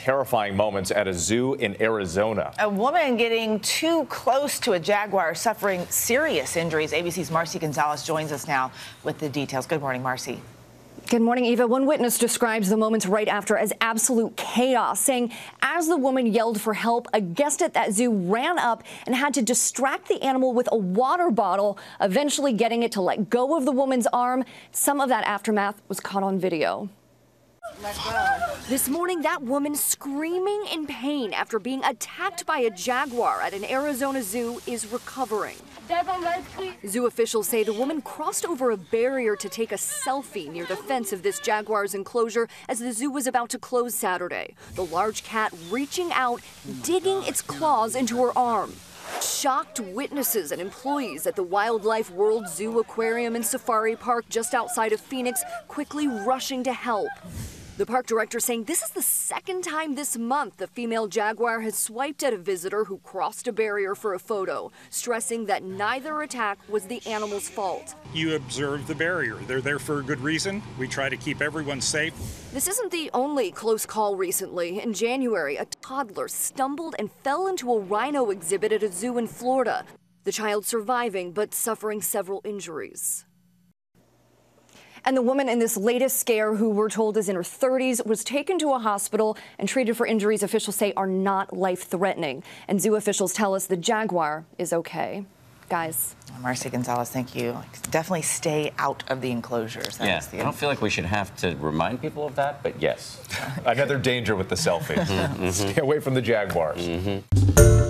terrifying moments at a zoo in Arizona. A woman getting too close to a jaguar suffering serious injuries. ABC's Marcy Gonzalez joins us now with the details. Good morning, Marcy. Good morning, Eva. One witness describes the moments right after as absolute chaos, saying as the woman yelled for help, a guest at that zoo ran up and had to distract the animal with a water bottle, eventually getting it to let go of the woman's arm. Some of that aftermath was caught on video. This morning, that woman screaming in pain after being attacked by a jaguar at an Arizona zoo is recovering. Zoo officials say the woman crossed over a barrier to take a selfie near the fence of this jaguar's enclosure as the zoo was about to close Saturday. The large cat reaching out, digging its claws into her arm. Shocked witnesses and employees at the Wildlife World Zoo Aquarium and Safari Park just outside of Phoenix quickly rushing to help. The park director saying this is the second time this month the female jaguar has swiped at a visitor who crossed a barrier for a photo, stressing that neither attack was the animal's fault. You observe the barrier. They're there for a good reason. We try to keep everyone safe. This isn't the only close call recently. In January, a toddler stumbled and fell into a rhino exhibit at a zoo in Florida. The child surviving but suffering several injuries. And the woman in this latest scare, who we're told is in her 30s, was taken to a hospital and treated for injuries officials say are not life threatening. And zoo officials tell us the Jaguar is okay. Guys. Marcy Gonzalez, thank you. Definitely stay out of the enclosures. That yeah, I don't feel like we should have to remind people of that, but yes. Another danger with the selfie. Mm-hmm. Stay away from the Jaguars. Mm-hmm.